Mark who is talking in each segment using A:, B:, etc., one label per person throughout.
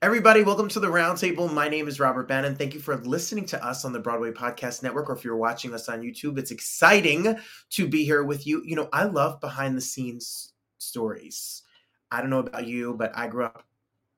A: Everybody, welcome to the roundtable. My name is Robert Bannon. Thank you for listening to us on the Broadway Podcast Network, or if you're watching us on YouTube, it's exciting to be here with you. You know, I love behind the scenes stories. I don't know about you, but I grew up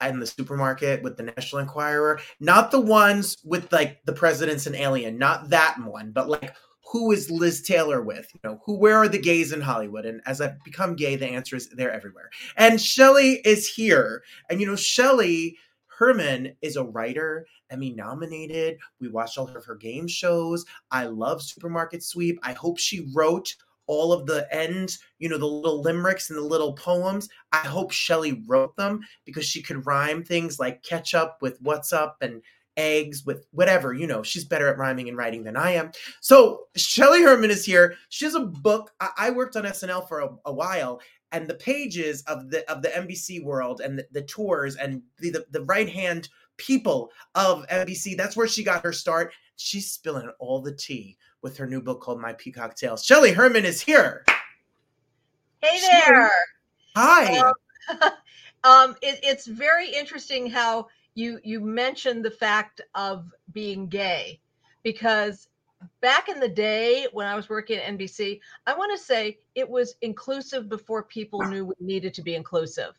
A: in the supermarket with the National Enquirer, not the ones with like the president's an alien, not that one, but like who is Liz Taylor with? You know, who where are the gays in Hollywood? And as I've become gay, the answer is they're everywhere. And Shelley is here. And you know, Shelley Herman is a writer, Emmy nominated. We watched all of her game shows. I love Supermarket Sweep. I hope she wrote all of the end, you know, the little limericks and the little poems. I hope Shelley wrote them because she could rhyme things like ketchup with what's up and eggs with whatever, you know, she's better at rhyming and writing than I am. So Shelley Herman is here. She has a book. I, I worked on SNL for a, a while and the pages of the of the NBC world and the, the tours and the, the, the right hand people of NBC. That's where she got her start. She's spilling all the tea with her new book called My Peacock Tales. Shelley Herman is here.
B: Hey there.
A: Hi.
B: Um, um, it, it's very interesting how you you mentioned the fact of being gay because back in the day when I was working at NBC, I want to say it was inclusive before people knew we needed to be inclusive.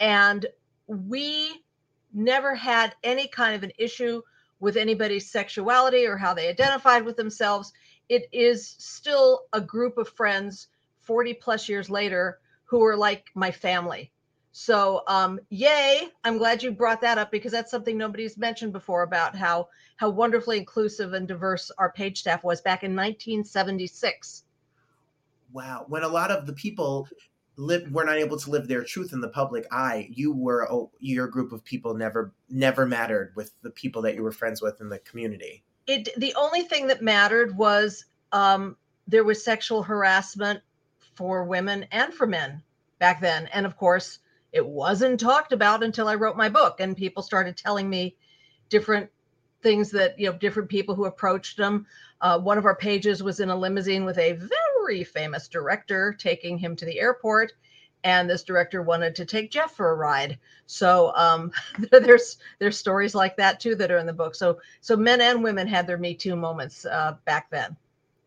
B: And we never had any kind of an issue with anybody's sexuality or how they identified with themselves. It is still a group of friends 40 plus years later who are like my family. So, um, yay! I'm glad you brought that up because that's something nobody's mentioned before about how how wonderfully inclusive and diverse our page staff was back in 1976.
A: Wow, when a lot of the people live were not able to live their truth in the public eye, you were oh, your group of people never never mattered with the people that you were friends with in the community.
B: It the only thing that mattered was um, there was sexual harassment for women and for men back then, and of course it wasn't talked about until I wrote my book, and people started telling me different things that you know different people who approached them. Uh, one of our pages was in a limousine with a very famous director taking him to the airport, and this director wanted to take Jeff for a ride. So um, there's there's stories like that too that are in the book. So so men and women had their Me Too moments uh, back then.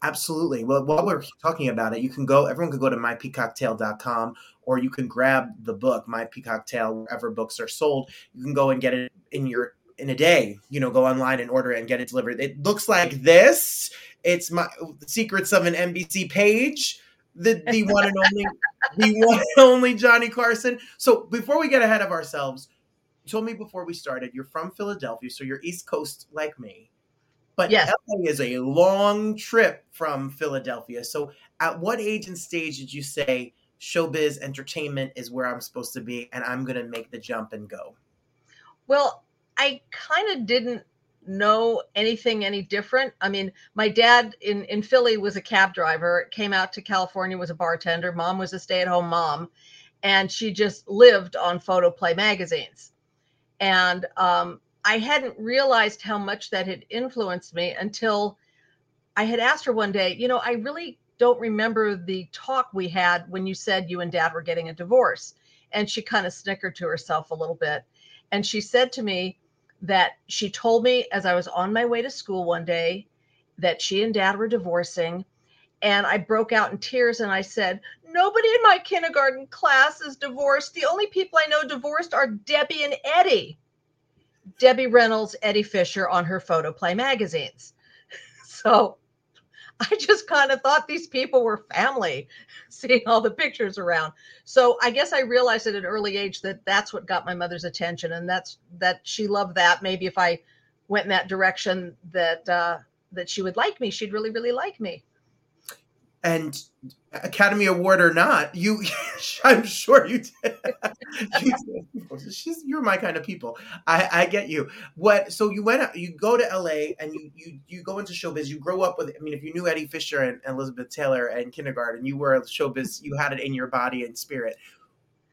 A: Absolutely. Well, while we're talking about it, you can go, everyone can go to mypeacocktale.com or you can grab the book, My Peacock Tale, wherever books are sold. You can go and get it in your in a day, you know, go online and order it and get it delivered. It looks like this. It's my secrets of an NBC page. The the one and only the one and only Johnny Carson. So before we get ahead of ourselves, you told me before we started, you're from Philadelphia, so you're East Coast like me. But
B: Yes.
A: LA is a long trip from Philadelphia. So at what age and stage did you say showbiz entertainment is where I'm supposed to be and I'm gonna make the jump and go?
B: Well, I kind of didn't know anything any different. I mean, my dad in in Philly was a cab driver, came out to California was a bartender, mom was a stay-at-home mom, and she just lived on photoplay magazines. And um, I hadn't realized how much that had influenced me until I had asked her one day, you know, I really don't remember the talk we had when you said you and dad were getting a divorce. And she kind of snickered to herself a little bit. And she said to me, that she told me as I was on my way to school one day that she and dad were divorcing. And I broke out in tears and I said, Nobody in my kindergarten class is divorced. The only people I know divorced are Debbie and Eddie. Debbie Reynolds, Eddie Fisher on her photoplay magazines. So I just kind of thought these people were family, seeing all the pictures around. So I guess I realized at an early age that that's what got my mother's attention, and that's that she loved that. Maybe if I went in that direction, that uh, that she would like me. She'd really, really like me
A: and Academy Award or not, you, I'm sure you did. you, she's, you're my kind of people. I, I get you. What? So you went, out, you go to LA and you, you, you go into showbiz. You grow up with. I mean, if you knew Eddie Fisher and, and Elizabeth Taylor and kindergarten, you were a showbiz. You had it in your body and spirit.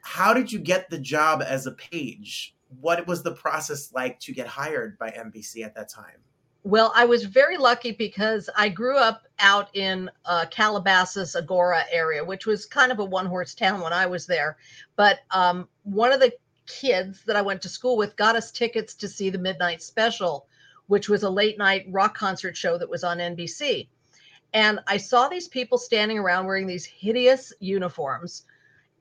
A: How did you get the job as a page? What was the process like to get hired by NBC at that time?
B: Well, I was very lucky because I grew up out in uh, Calabasas, Agoura area, which was kind of a one horse town when I was there. But um, one of the kids that I went to school with got us tickets to see the Midnight Special, which was a late night rock concert show that was on NBC. And I saw these people standing around wearing these hideous uniforms,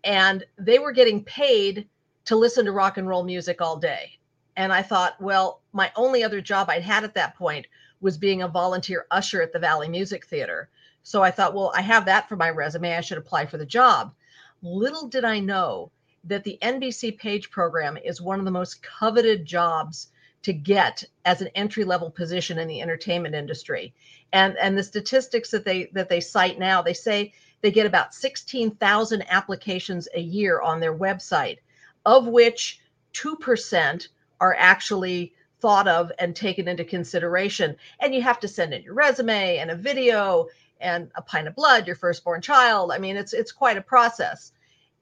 B: and they were getting paid to listen to rock and roll music all day. And I thought, well, my only other job I'd had at that point was being a volunteer usher at the Valley Music Theater. So I thought, well, I have that for my resume. I should apply for the job. Little did I know that the NBC Page program is one of the most coveted jobs to get as an entry level position in the entertainment industry. And and the statistics that they that they cite now, they say they get about 16,000 applications a year on their website, of which 2% are actually thought of and taken into consideration. And you have to send in your resume and a video and a pint of blood, your firstborn child. I mean, it's it's quite a process.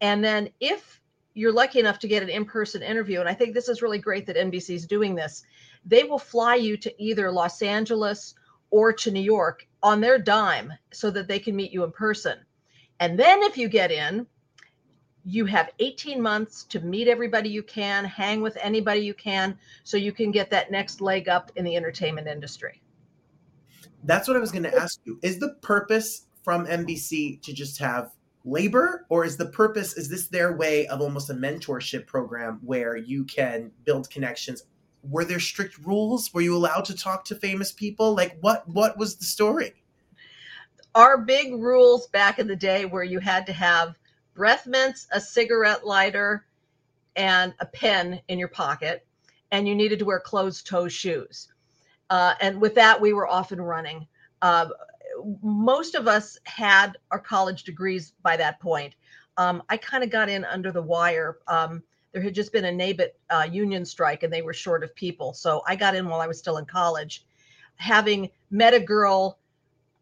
B: And then if you're lucky enough to get an in-person interview, and I think this is really great that NBC is doing this, they will fly you to either Los Angeles or to New York on their dime so that they can meet you in person. And then if you get in, you have 18 months to meet everybody you can, hang with anybody you can, so you can get that next leg up in the entertainment industry.
A: That's what I was going to ask you. Is the purpose from NBC to just have labor, or is the purpose, is this their way of almost a mentorship program where you can build connections? Were there strict rules? Were you allowed to talk to famous people? Like what what was the story?
B: Our big rules back in the day where you had to have breath mints, a cigarette lighter, and a pen in your pocket, and you needed to wear closed toe shoes. Uh, and with that, we were often running. Uh, most of us had our college degrees by that point. Um, I kind of got in under the wire. Um, there had just been a NABET uh, union strike, and they were short of people. So I got in while I was still in college. Having met a girl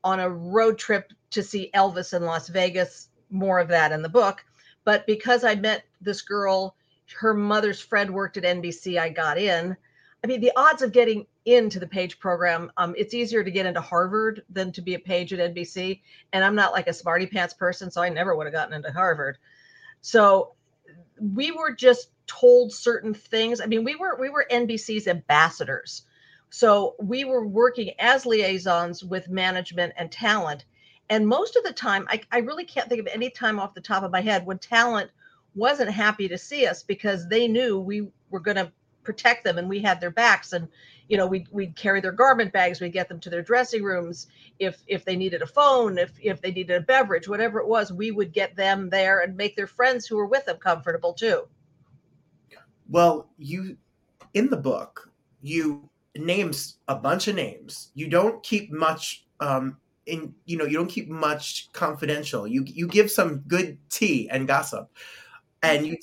B: on a road trip to see Elvis in Las Vegas more of that in the book. But because I met this girl, her mother's friend worked at NBC, I got in. I mean, the odds of getting into the page program, um, it's easier to get into Harvard than to be a page at NBC. And I'm not like a smarty pants person, so I never would have gotten into Harvard. So we were just told certain things. I mean, we were we were NBC's ambassadors. So we were working as liaisons with management and talent. And most of the time, I, I really can't think of any time off the top of my head when talent wasn't happy to see us because they knew we were going to protect them and we had their backs. And you know we'd, we'd carry their garment bags we'd get them to their dressing rooms. If if they needed a phone if if they needed a beverage whatever it was we would get them there and make their friends who were with them comfortable too.
A: Well you in the book you names a bunch of names. You don't keep much um, in you know you don't keep much confidential. You you give some good tea and gossip, and you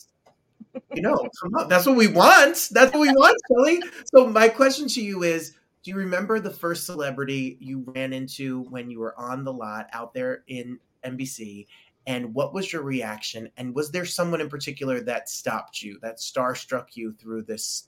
A: you know that's what we want. That's what we want, Kelly. So my question to you is. Do you remember the first celebrity you ran into when you were on the lot out there in NBC and what was your reaction and was there someone in particular that stopped you that starstruck you through this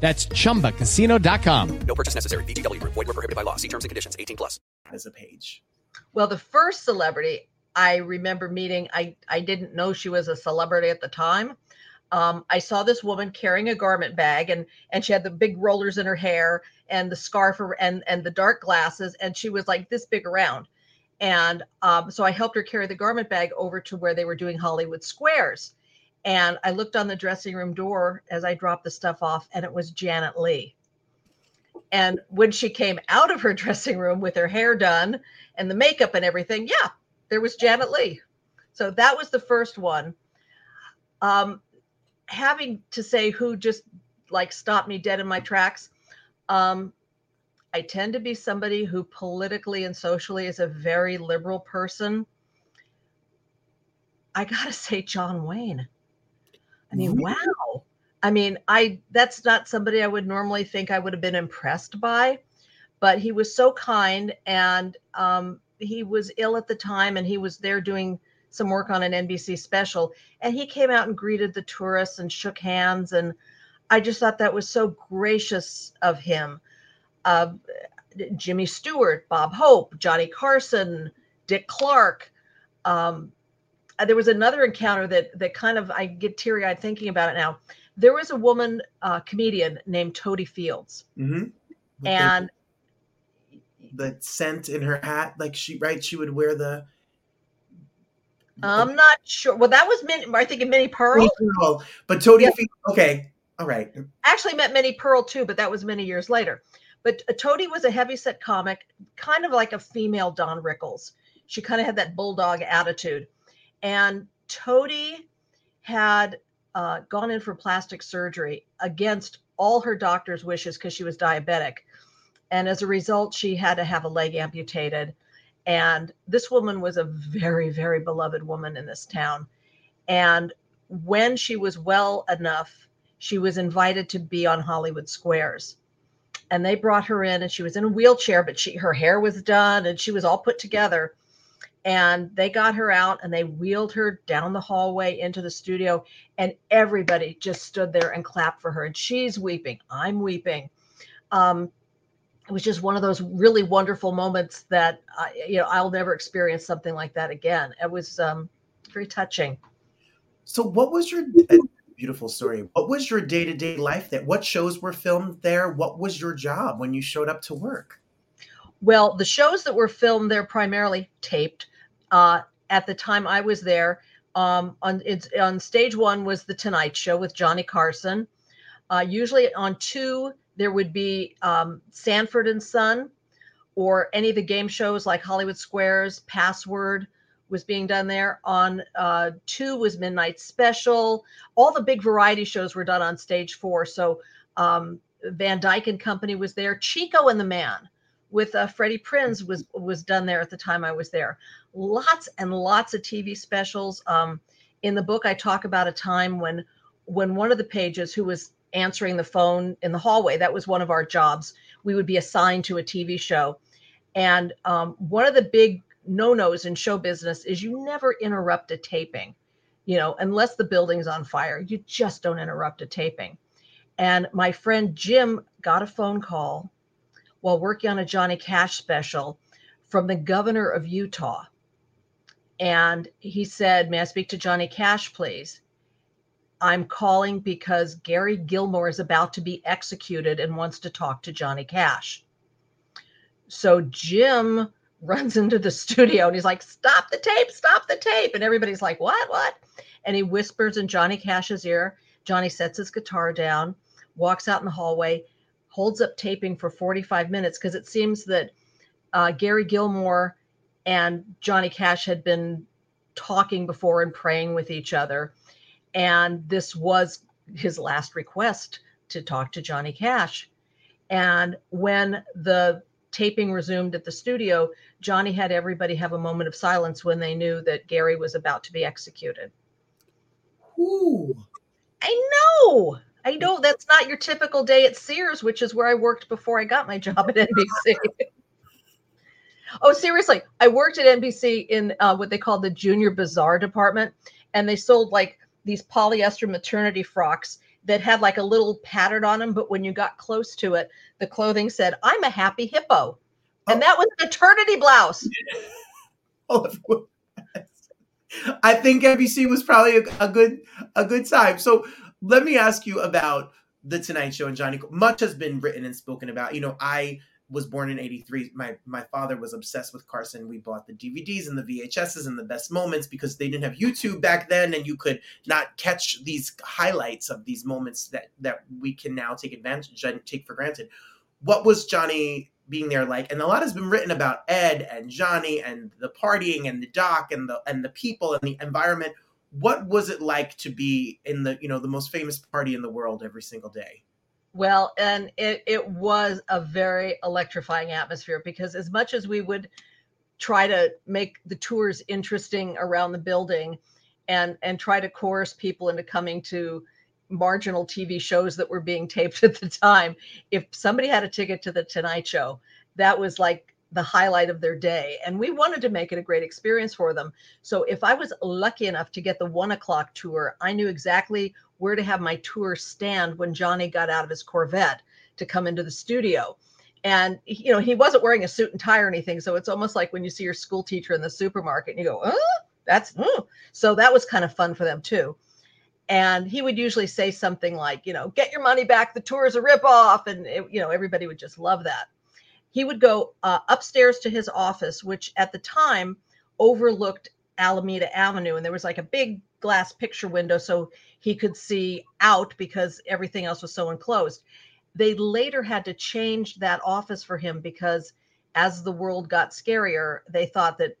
C: That's chumbacasino.com.
D: No purchase necessary. VGW Group. Void were prohibited by law. See terms and conditions. 18 plus.
A: As a page.
B: Well, the first celebrity I remember meeting, I, I didn't know she was a celebrity at the time. Um, I saw this woman carrying a garment bag and and she had the big rollers in her hair and the scarf and and the dark glasses and she was like this big around. And um, so I helped her carry the garment bag over to where they were doing Hollywood Squares. And I looked on the dressing room door as I dropped the stuff off, and it was Janet Leigh. And when she came out of her dressing room with her hair done and the makeup and everything, yeah, there was Janet Leigh. So that was the first one. Um, having to say who just like stopped me dead in my tracks, um, I tend to be somebody who politically and socially is a very liberal person. I gotta say, John Wayne. I mean, wow. I mean, I that's not somebody I would normally think I would have been impressed by, but he was so kind and um, he was ill at the time and he was there doing some work on an NBC special and he came out and greeted the tourists and shook hands and I just thought that was so gracious of him. Uh, Jimmy Stewart, Bob Hope, Johnny Carson, Dick Clark. Um, uh, there was another encounter that that kind of I get teary eyed thinking about it now. There was a woman uh, comedian named Totie Fields,
A: Mm-hmm.
B: and
A: the scent in her hat, like she right, she would wear the.
B: I'm not sure. Well, that was Min. I think Minnie Pearl.
A: Pearl, but Totie
B: Yeah.
A: Field- Okay, all right.
B: Actually, met Minnie Pearl too, but that was many years later. But uh, Toady was a heavyset comic, kind of like a female Don Rickles. She kind of had that bulldog attitude, and Totie had uh, gone in for plastic surgery against all her doctor's wishes because she was diabetic. And as a result, she had to have a leg amputated. And this woman was a very, very beloved woman in this town. And when she was well enough, she was invited to be on Hollywood Squares. And they brought her in and she was in a wheelchair, but she her hair was done and she was all put together and they got her out and they wheeled her down the hallway into the studio and everybody just stood there and clapped for her and she's weeping i'm weeping um, it was just one of those really wonderful moments that I, you know i'll never experience something like that again it was um, very touching
A: So, what was your beautiful story? What was your day to day life? That what shows were filmed there? What was your job when you showed up to work?
B: Well, the shows that were filmed there primarily taped. Uh, at the time I was there, um, on it's on stage one was the Tonight Show with Johnny Carson. Uh, usually on two there would be um, Sanford and Son, or any of the game shows like Hollywood Squares, Password was being done there. On uh, two was Midnight Special. All the big variety shows were done on stage four. So um, Van Dyke and Company was there. Chico and the Man with uh, Freddie Prinze was was done there at the time I was there. Lots and lots of TV specials. Um, in the book, I talk about a time when when one of the pages who was answering the phone in the hallway, that was one of our jobs. We would be assigned to a TV show, and um, one of the big no nos in show business is you never interrupt a taping. You know, unless the building's on fire, you just don't interrupt a taping. And my friend Jim got a phone call while working on a Johnny Cash special from the governor of Utah. And he said, May I speak to Johnny Cash, please? I'm calling because Gary Gilmore is about to be executed and wants to talk to Johnny Cash. So Jim runs into the studio and he's like, Stop the tape, stop the tape. And everybody's like, What, what? And he whispers in Johnny Cash's ear. Johnny sets his guitar down, walks out in the hallway, holds up taping for 45 minutes because it seems that uh, Gary Gilmore and Johnny Cash had been talking before and praying with each other. And this was his last request to talk to Johnny Cash. And when the taping resumed at the studio, Johnny had everybody have a moment of silence when they knew that Gary was about to be executed.
A: Ooh.
B: I know. I know that's not your typical day at Sears, which is where I worked before I got my job at NBC. oh, seriously. I worked at NBC in uh, what they called the junior bazaar department, and they sold like these polyester maternity frocks that had like a little pattern on them. But when you got close to it, the clothing said, I'm a happy hippo. And that was an maternity blouse.
A: I think NBC was probably a, a, good a good time. So let me ask you about the Tonight Show and Johnny. Much has been written and spoken about. You know, I was born in 83 my my father was obsessed with carson. We bought the dvds and the vhs's and the best moments because they didn't have youtube back then and you could not catch these highlights of these moments that that we can now take advantage and take for granted. What was johnny being there like? And a lot has been written about ed and johnny and the partying and the doc and the and the people and the environment. What was it like to be in the you know the most famous party in the world every single day
B: well, and it, it was a very electrifying atmosphere because as much as we would try to make the tours interesting around the building and and try to coerce people into coming to marginal TV shows that were being taped at the time, if somebody had a ticket to the Tonight Show, that was like the highlight of their day. And we wanted to make it a great experience for them. So if I was lucky enough to get the one o'clock tour, I knew exactly where to have my tour stand when Johnny got out of his Corvette to come into the studio. And you know, he wasn't wearing a suit and tie or anything. So it's almost like when you see your school teacher in the supermarket and you go, oh, that's oh. so that was kind of fun for them too. And he would usually say something like, you know, get your money back, the tour is a ripoff. And it, you know, everybody would just love that he would go uh, upstairs to his office, which at the time overlooked Alameda Avenue. And there was like a big glass picture window so he could see out because everything else was so enclosed. They later had to change that office for him because as the world got scarier, they thought that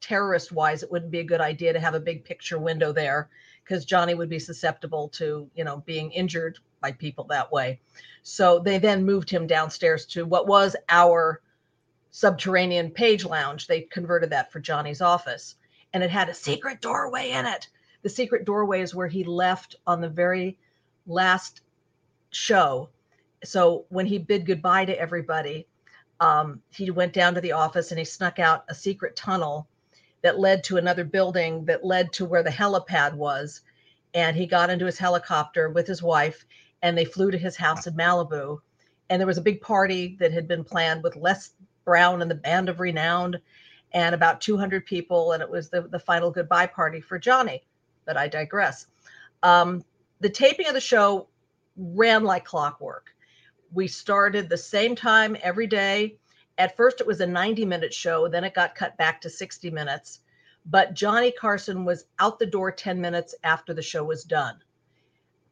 B: terrorist wise, it wouldn't be a good idea to have a big picture window there because Johnny would be susceptible to, you know, being injured by people that way. So they then moved him downstairs to what was our subterranean page lounge. They converted that for Johnny's office and it had a secret doorway in it. The secret doorway is where he left on the very last show. So when he bid goodbye to everybody, um, he went down to the office and he snuck out a secret tunnel that led to another building that led to where the helipad was. And he got into his helicopter with his wife and they flew to his house in Malibu. And there was a big party that had been planned with Les Brown and the Band of Renown and about 200 people. And it was the, the final goodbye party for Johnny. But I digress. Um, the taping of the show ran like clockwork. We started the same time every day. At first, it was a 90 minute show, then it got cut back to 60 minutes. But Johnny Carson was out the door 10 minutes after the show was done.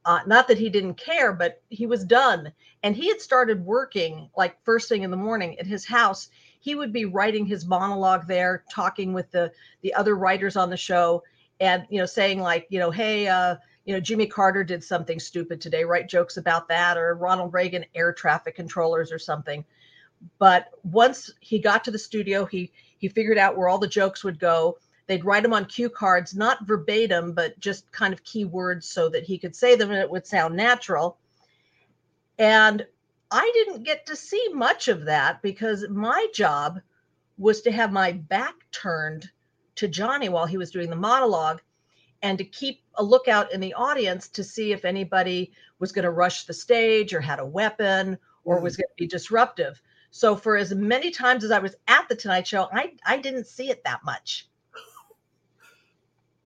B: Uh, not that he didn't care, but he was done. And he had started working like first thing in the morning at his house. He would be writing his monologue there, talking with the the other writers on the show, and you know, saying like, you know, hey, uh, you know, Jimmy Carter did something stupid today. Write jokes about that, or Ronald Reagan air traffic controllers or something. But once he got to the studio, he he figured out where all the jokes would go they'd write them on cue cards, not verbatim, but just kind of key words so that he could say them and it would sound natural. And I didn't get to see much of that because my job was to have my back turned to Johnny while he was doing the monologue and to keep a lookout in the audience to see if anybody was going to rush the stage or had a weapon or was mm. going to be disruptive. So for as many times as I was at the Tonight Show, I I didn't see it that much.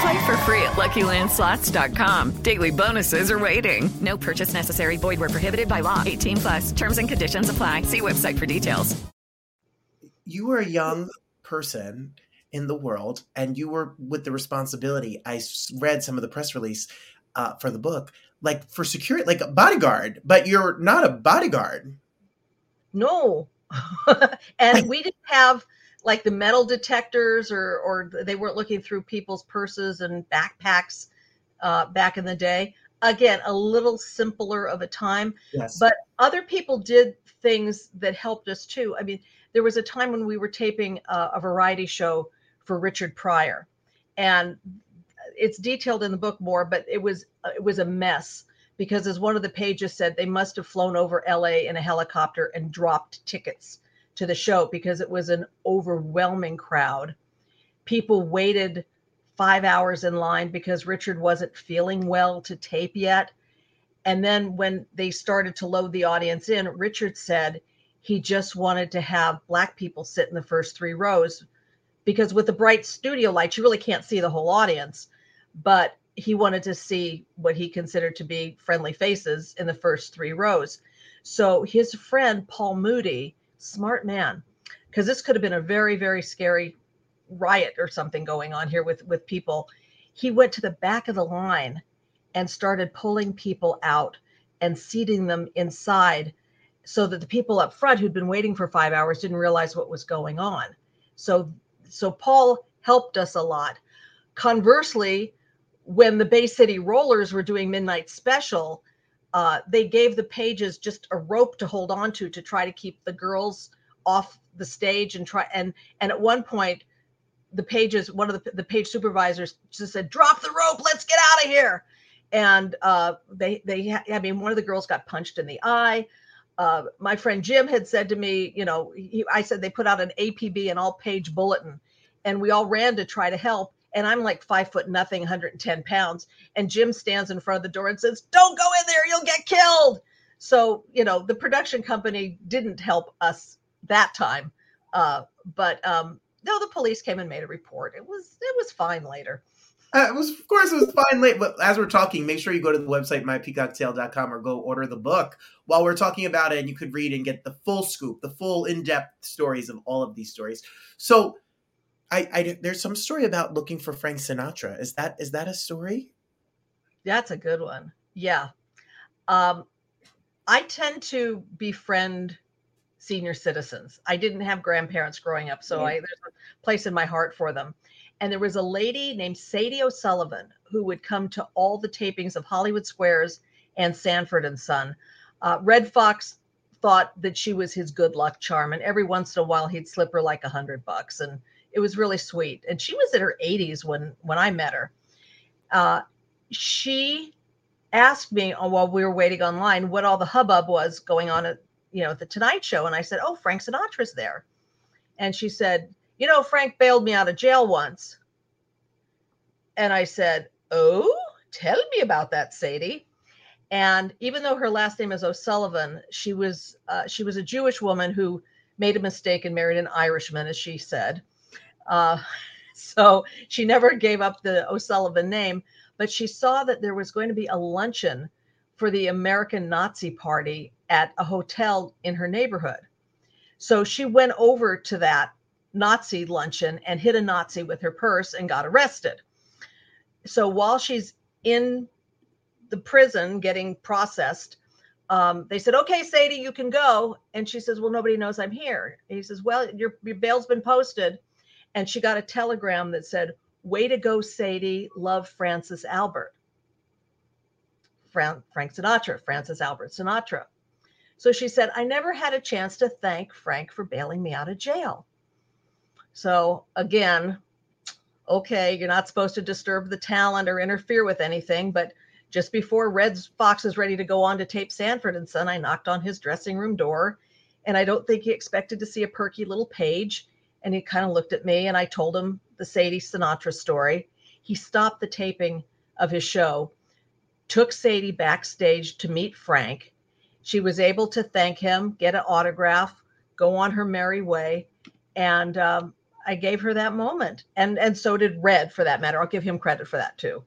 E: Play for free at LuckyLandSlots.com. Daily bonuses are waiting. No purchase necessary. Void were prohibited by law. 18 plus. Terms and conditions apply. See website for details.
A: You were a young person in the world, and you were with the responsibility. I read some of the press release uh, for the book, like for security, like a bodyguard, but you're not a bodyguard.
B: No. and we didn't have like the metal detectors or or they weren't looking through people's purses and backpacks uh, back in the day. Again, a little simpler of a time,
A: Yes.
B: but other people did things that helped us too. I mean, there was a time when we were taping a, a variety show for Richard Pryor, and it's detailed in the book more, but it was it was a mess because as one of the pages said, they must have flown over LA in a helicopter and dropped tickets to the show because it was an overwhelming crowd. People waited five hours in line because Richard wasn't feeling well to tape yet. And then when they started to load the audience in, Richard said he just wanted to have black people sit in the first three rows because with the bright studio lights, you really can't see the whole audience. But he wanted to see what he considered to be friendly faces in the first three rows. So his friend, Paul Mooney, smart man, because this could have been a very, very scary riot or something going on here with, with people. He went to the back of the line and started pulling people out and seating them inside so that the people up front who'd been waiting for five hours didn't realize what was going on. So so Paul helped us a lot. Conversely, when the Bay City Rollers were doing Midnight Special, uh, they gave the pages just a rope to hold on to to try to keep the girls off the stage and try and and at one point the pages one of the, the page supervisors just said drop the rope let's get out of here. And uh, they they i mean one of the girls got punched in the eye. Uh, my friend jim had said to me you know he, i said they put out an apb and all page bulletin and we all ran to try to help and i'm like five foot nothing 110 pounds and jim stands in front of the door and says don't go in there you'll get killed. So you know the production company didn't help us that time uh, but um, no the police came and made a report. It was it was fine later.
A: Uh, it was, of course, it was fine late, but as we're talking, make sure you go to the website, mypeacocktale.com, or go order the book. While we're talking about it, and you could read and get the full scoop, the full in depth stories of all of these stories. So, I, I there's some story about looking for Frank Sinatra. Is that is that a story?
B: That's a good one. Yeah. Um, I tend to befriend senior citizens. I didn't have grandparents growing up, so
F: Yeah.
B: I there's a place in my heart for them. And there was a lady named Sadie O'Sullivan who would come to all the tapings of Hollywood Squares and Sanford and Son. Uh, Redd Foxx thought that she was his good luck charm, and every once in a while he'd slip her like a hundred bucks, and it was really sweet. And she was in her 80s when when I met her. Uh, she asked me uh, while we were waiting online what all the hubbub was going on at you know the Tonight Show, and I said, "Oh, Frank Sinatra's there," and she said, "You know, Frank bailed me out of jail once," and I said, "Oh, tell me about that, Sadie." And even though her last name is O'Sullivan, she was uh, she was a Jewish woman who made a mistake and married an Irishman, as she said. Uh, so she never gave up the O'Sullivan name, but she saw that there was going to be a luncheon for the American Nazi Party at a hotel in her neighborhood. So she went over to that Nazi luncheon and hit a Nazi with her purse and got arrested. So while she's in the prison getting processed, um, they said, "Okay, Sadie, you can go." And she says, "Well, nobody knows I'm here." And he says, "Well, your your bail's been posted." And she got a telegram that said, "Way to go, Sadie. Love, Francis Albert." Fran- Frank Sinatra, Francis Albert Sinatra. So she said, "I never had a chance to thank Frank for bailing me out of jail." So again, okay, you're not supposed to disturb the talent or interfere with anything, but just before Redd Foxx is ready to go on to tape Sanford and Son, I knocked on his dressing room door, and I don't think he expected to see a perky little page. And he kind of looked at me, and I told him the Sadie Sinatra story. He stopped the taping of his show, took Sadie backstage to meet Frank. She was able to thank him, get an autograph, go on her merry way, and um, I gave her that moment, and and so did Redd, for that matter. I'll give him credit for that too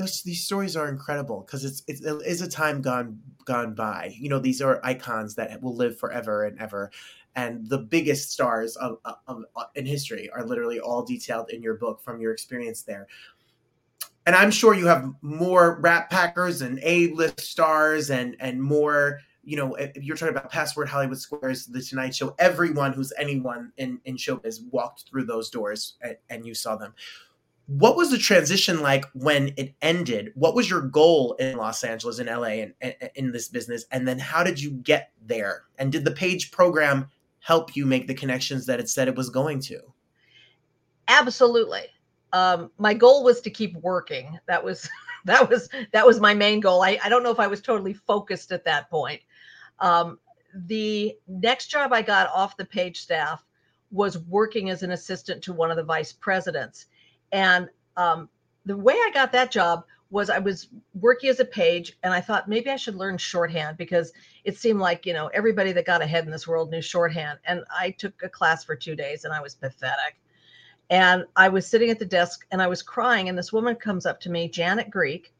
A: those these stories are incredible because it's, it's it is a time gone gone by. You know, these are icons that will live forever and ever. And the biggest stars of, of, of uh, in history are literally all detailed in your book from your experience there. And I'm sure you have more Rat Packers and A-list stars and and more you know, if you're talking about Password Hollywood Squares, The Tonight Show, everyone who's anyone in, in showbiz walked through those doors and, and you saw them. What was the transition like when it ended? What was your goal in los angeles in la and in this business? And then how did you get there? And did the page program help you make the connections that it said it was going to.
B: Absolutely. Um, my goal was to keep working. That was that was that was my main goal. I, I don't know if i was totally focused at that point. Um, the next job i got off the page staff was working as an assistant to one of the vice presidents. And um, the way I got that job was I was working as a page and I thought maybe I should learn shorthand because it seemed like, you know, everybody that got ahead in this world knew shorthand. And I took a class for two days and I was pathetic. And I was sitting at the desk and I was crying. And this woman comes up to me, Janet Greek.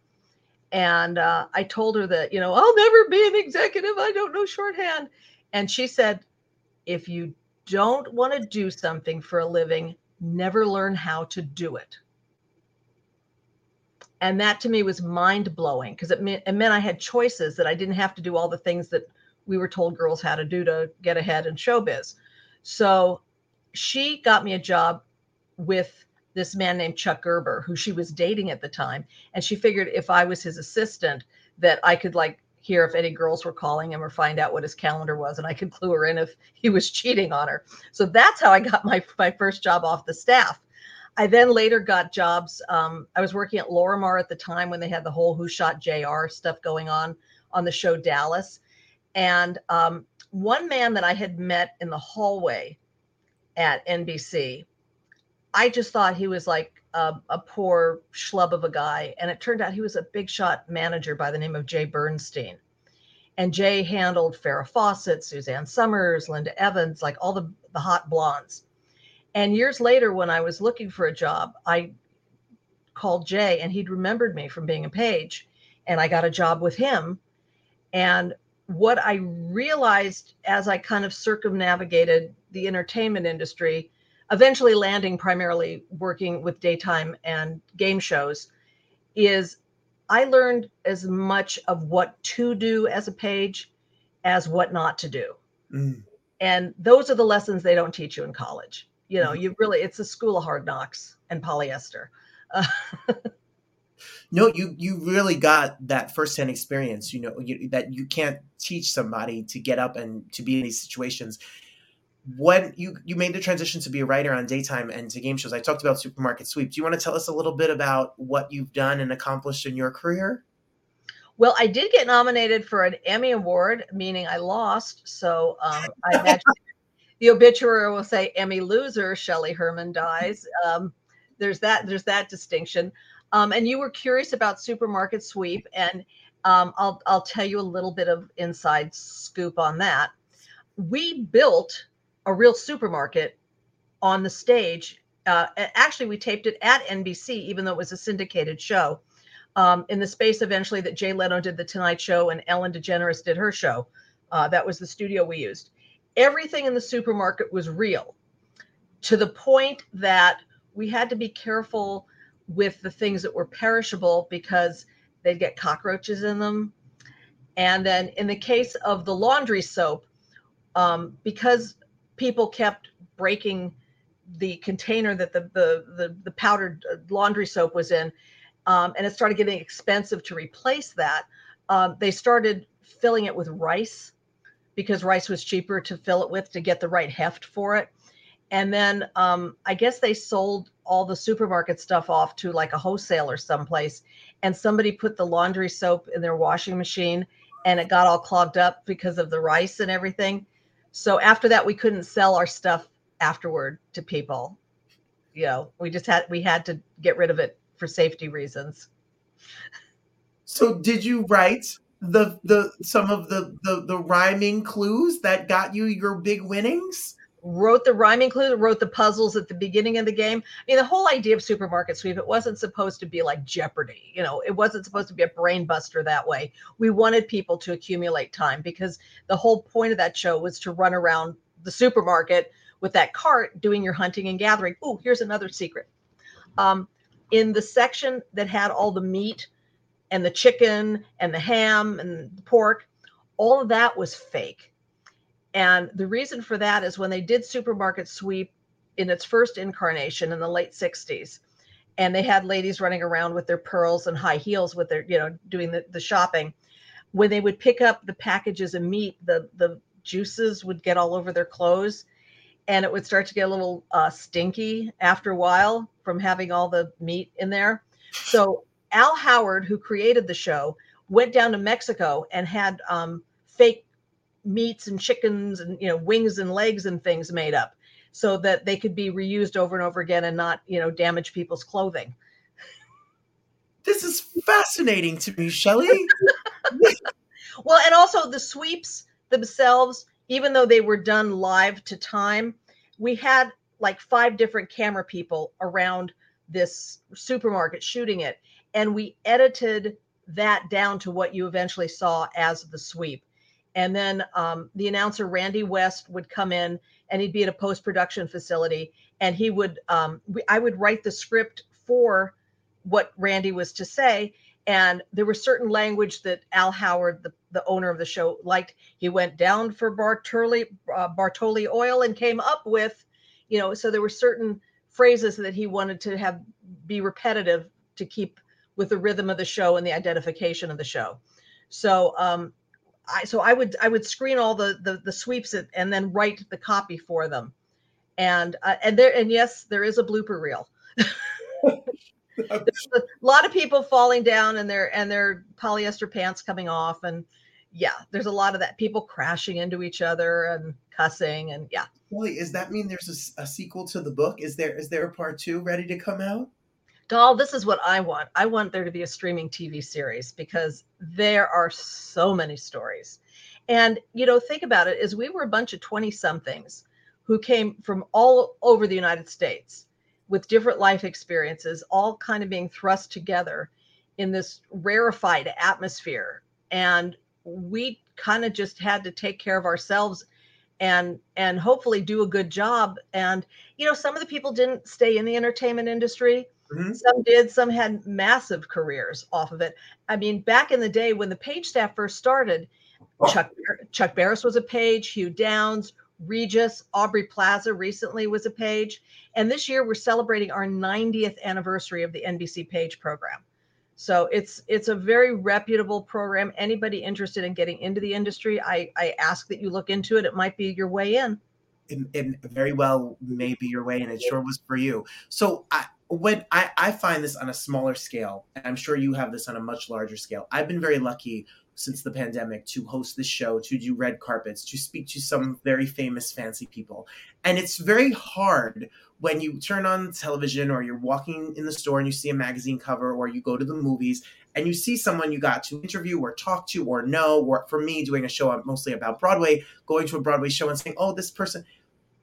B: And uh, I told her that, you know, I'll never be an executive. I don't know shorthand. And she said, if you don't want to do something for a living, never learn how to do it. And that to me was mind blowing because it, meant, it meant I had choices that I didn't have to do all the things that we were told girls had to do to get ahead in showbiz. So she got me a job with this man named Chuck Gerber, who she was dating at the time. And she figured if I was his assistant, that I could like hear if any girls were calling him or find out what his calendar was and I could clue her in if he was cheating on her. So that's how I got my my first job off the staff. I then later got jobs. Um, I was working at Lorimar at the time when they had the whole Who Shot JR stuff going on on the show Dallas. And um, one man that I had met in the hallway at NBC, I just thought he was like a, a, poor schlub of a guy. And it turned out he was a big shot manager by the name of Jay Bernstein. And Jay handled Farrah Fawcett, Suzanne Somers, Linda Evans, like all the, the hot blondes. And years later, when I was looking for a job, I called Jay and he'd remembered me from being a page. And I got a job with him. And what I realized as I kind of circumnavigated the entertainment industry eventually landing primarily working with daytime and game shows is I learned as much of what to do as a page as what not to do. Mm. And those are the lessons they don't teach you in college. You know, mm. you really, it's a school of hard knocks and polyester. Uh,
A: no, you you really got that firsthand experience. You know you, that you can't teach somebody to get up and to be in these situations when you you made the transition to be a writer on daytime and to game shows i talked about supermarket sweep do you want to tell us a little bit about what you've done and accomplished in your career
B: well i did get nominated for an emmy award meaning i lost so um, i imagine the obituary will say emmy loser shelley herman dies um, there's that there's that distinction um, and you were curious about supermarket sweep and um, I'll, I'll tell you a little bit of inside scoop on that we built a real supermarket on the stage. Uh, actually, we taped it at NBC, even though it was a syndicated show. Um, in the space eventually that Jay Leno did the Tonight Show and Ellen DeGeneres did her show. Uh, that was the studio we used. Everything in the supermarket was real to the point that we had to be careful with the things that were perishable because they'd get cockroaches in them. And then in the case of the laundry soap, um, because people kept breaking the container that the the the, the powdered uh, laundry soap was in, um, and it started getting expensive to replace that. Um, they started filling it with rice because rice was cheaper to fill it with to get the right heft for it. And then um, I guess they sold all the supermarket stuff off to like a wholesaler someplace. And somebody put the laundry soap in their washing machine and it got all clogged up because of the rice and everything. So after that, we couldn't sell our stuff afterward to people. You know, we just had we had to get rid of it for safety reasons.
A: So did you write the the some of the the, the rhyming clues that got you your big winnings?
B: wrote the rhyming clue, wrote the puzzles at the beginning of the game. I mean, the whole idea of supermarket sweep, it wasn't supposed to be like Jeopardy. You know, it wasn't supposed to be a brain buster that way. We wanted people to accumulate time because the whole point of that show was to run around the supermarket with that cart doing your hunting and gathering. Oh, here's another secret. Um, in the section that had all the meat and the chicken and the ham and the pork, all of that was fake and the reason for that is when they did Supermarket Sweep in its first incarnation in the late 60s, and they had ladies running around with their pearls and high heels with their, you know, doing the, the shopping. When they would pick up the packages of meat, the, the juices would get all over their clothes and it would start to get a little uh, stinky after a while from having all the meat in there. So Al Howard, who created the show, went down to Mexico and had um, fake meats and chickens and you know wings and legs and things made up so that they could be reused over and over again and not you know damage people's clothing.
A: This is fascinating to me shelly
B: well and also the sweeps themselves even though they were done live to time we had like five different camera people around this supermarket shooting it and we edited that down to what you eventually saw as the sweep. And then um, the announcer Randy West would come in and he'd be at a post production facility and he would um, I would write the script for what Randy was to say. And there was certain language that Al Howard the, the owner of the show liked. He went down for Bartoli uh, Bartoli oil and came up with you know so there were certain phrases that he wanted to have be repetitive to keep with the rhythm of the show and the identification of the show so um, I, so I would I would screen all the the, the sweeps and then write the copy for them, and uh, and there and yes, there is a blooper reel. There's a lot of people falling down and their and their polyester pants coming off, and yeah, there's a lot of that. People crashing into each other and cussing, and yeah.
A: Wait, does that mean there's a, a sequel to the book? Is there is there a part two ready to come out?
B: Doll this is what i want. I want there to be a streaming tv series because there are so many stories. And you know think about it as we were a bunch of 20 somethings who came from all over the united states with different life experiences all kind of being thrust together in this rarefied atmosphere. And we kind of just had to take care of ourselves and and hopefully do a good job. And you know some of the people didn't stay in the entertainment industry Mm-hmm. Some did, some had massive careers off of it. I mean, back in the day when the page staff first started, oh. Chuck Chuck Barris was a page, Hugh Downs, Regis, Aubrey Plaza recently was a page. And this year we're celebrating our 90th anniversary of the NBC page program. So it's it's a very reputable program. Anybody interested in getting into the industry, I, I ask that you look into it. It might be your way in.
A: It, it very well may be your way, and it sure was for you. So I, when I, I find this on a smaller scale, and I'm sure you have this on a much larger scale. I've been very lucky since the pandemic to host this show, to do red carpets, to speak to some very famous, fancy people. And it's very hard when you turn on television or you're walking in the store and you see a magazine cover or you go to the movies and you see someone you got to interview or talk to or know, or for me, doing a show uh, mostly about Broadway, going to a Broadway show and saying, oh, this person,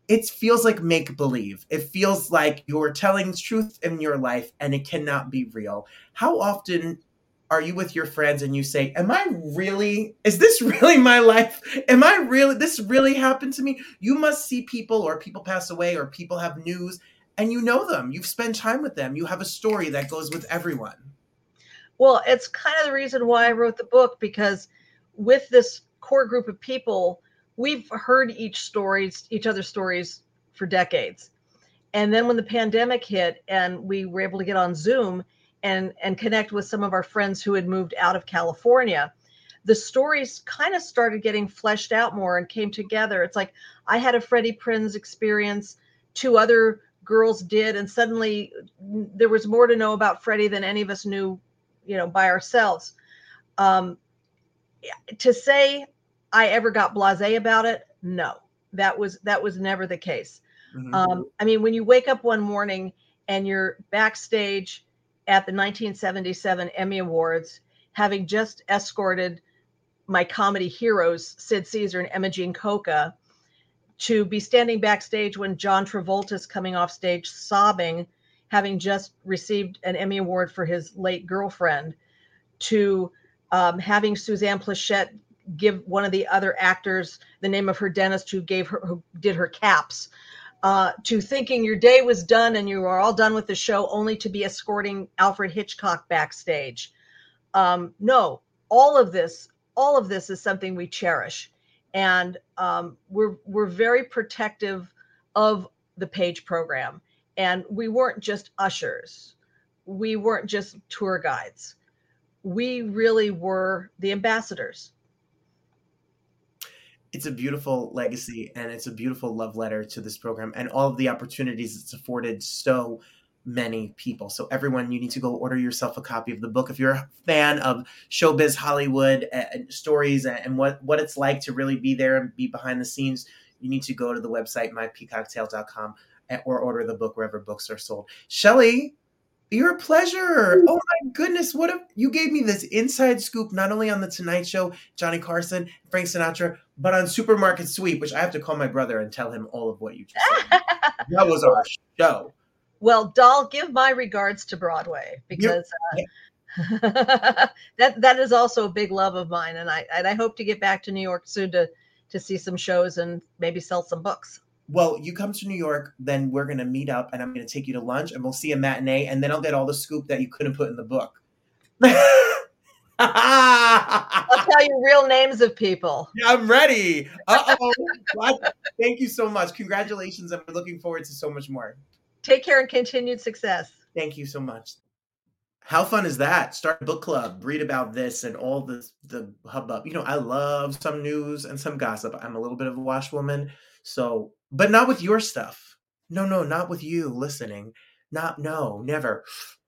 A: it feels like make believe. It feels like you're telling truth in your life and it cannot be real. How often are you with your friends and you say, Am I really, is this really my life? Am I really, this really happened to me? You must see people or people pass away or people have news and you know them. You've spent time with them. You have a story that goes with everyone.
B: Well, it's kind of the reason why I wrote the book because with this core group of people, we've heard each stories, each other's stories for decades. And then when the pandemic hit and we were able to get on Zoom and and connect with some of our friends who had moved out of California, the stories kind of started getting fleshed out more and came together. It's like I had a Freddie Prinze experience two other girls did, and suddenly there was more to know about Freddie than any of us knew, you know, by ourselves. Um, to say I ever got blasé about it, no, that was that was never the case. Mm-hmm. Um, I mean, when you wake up one morning and you're backstage at the 1977 Emmy Awards, having just escorted my comedy heroes, Sid Caesar and Imogene Coca, to be standing backstage when John Travolta is coming off stage sobbing, having just received an Emmy Award for his late girlfriend, to um, having Suzanne Pleshette give one of the other actors the name of her dentist who gave her who did her caps uh, to thinking your day was done and you are all done with the show only to be escorting alfred hitchcock backstage. Um, no all of this all of this is something we cherish. And um, we're we're very protective of the page program. And we weren't just ushers. We weren't just tour guides. We really were the ambassadors
A: it's a beautiful legacy and it's a beautiful love letter to this program and all of the opportunities it's afforded so many people. So everyone, you need to go order yourself a copy of the book if you're a fan of showbiz Hollywood and stories and what what it's like to really be there and be behind the scenes. You need to go to the website mypeacocktale.com or order the book wherever books are sold. Shelly, you're a pleasure. Oh my goodness. What if you gave me this inside scoop, not only on the Tonight Show, Johnny Carson, Frank Sinatra, but on Supermarket Sweep, which I have to call my brother and tell him all of what you just said. that was our show.
B: Well, Doll, give my regards to Broadway because uh, that that is also a big love of mine, and I and I hope to get back to New York soon to to see some shows and maybe sell some books
A: well, you come to New York, then we're going to meet up and I'm going to take you to lunch and we'll see a matinee and then I'll get all the scoop that you couldn't put in the book.
B: I'll tell you real names of people.
A: Yeah, I'm ready. Uh oh. Thank you so much. Congratulations. I'm looking forward to so much more.
B: Take care and continued success.
A: Thank you so much. How fun is that? Start a book club, read about this and all the the hubbub. You know, I love some news and some gossip. I'm a little bit of a wash woman. So but not with your stuff. No, no, not with you listening. Not, no, never.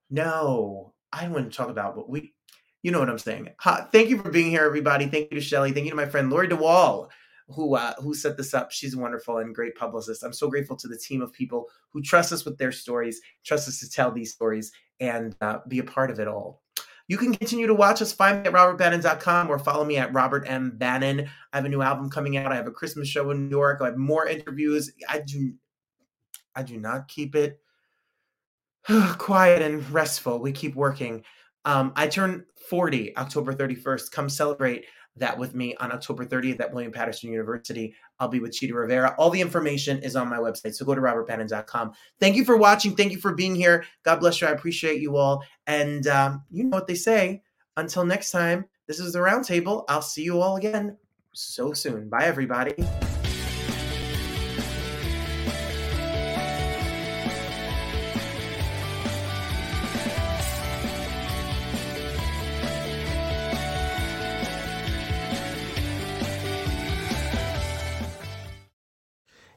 A: No, I wouldn't talk about what we, you know what I'm saying. thank you for being here, everybody. Thank you to Shelly. Thank you to my friend Lori DeWall, who uh, who set this up. She's wonderful and great publicist. I'm so grateful to the team of people who trust us with their stories, trust us to tell these stories, and uh, be a part of it all. You can continue to watch us. Find me at robertbannon.com or follow me at Robert M. Bannon. I have a new album coming out. I have a Christmas show in New York. I have more interviews. I do I do not keep it quiet and restful. We keep working. Um, I turn 40 October 31st. Come celebrate that with me on October 30th at William Paterson University. I'll be with Chita Rivera. All the information is on my website. So go to robertbannon.com. Thank you for watching. Thank you for being here. God bless you. I appreciate you all. And um, you know what they say. Until next time, this is the roundtable. I'll see you all again so soon. Bye, everybody.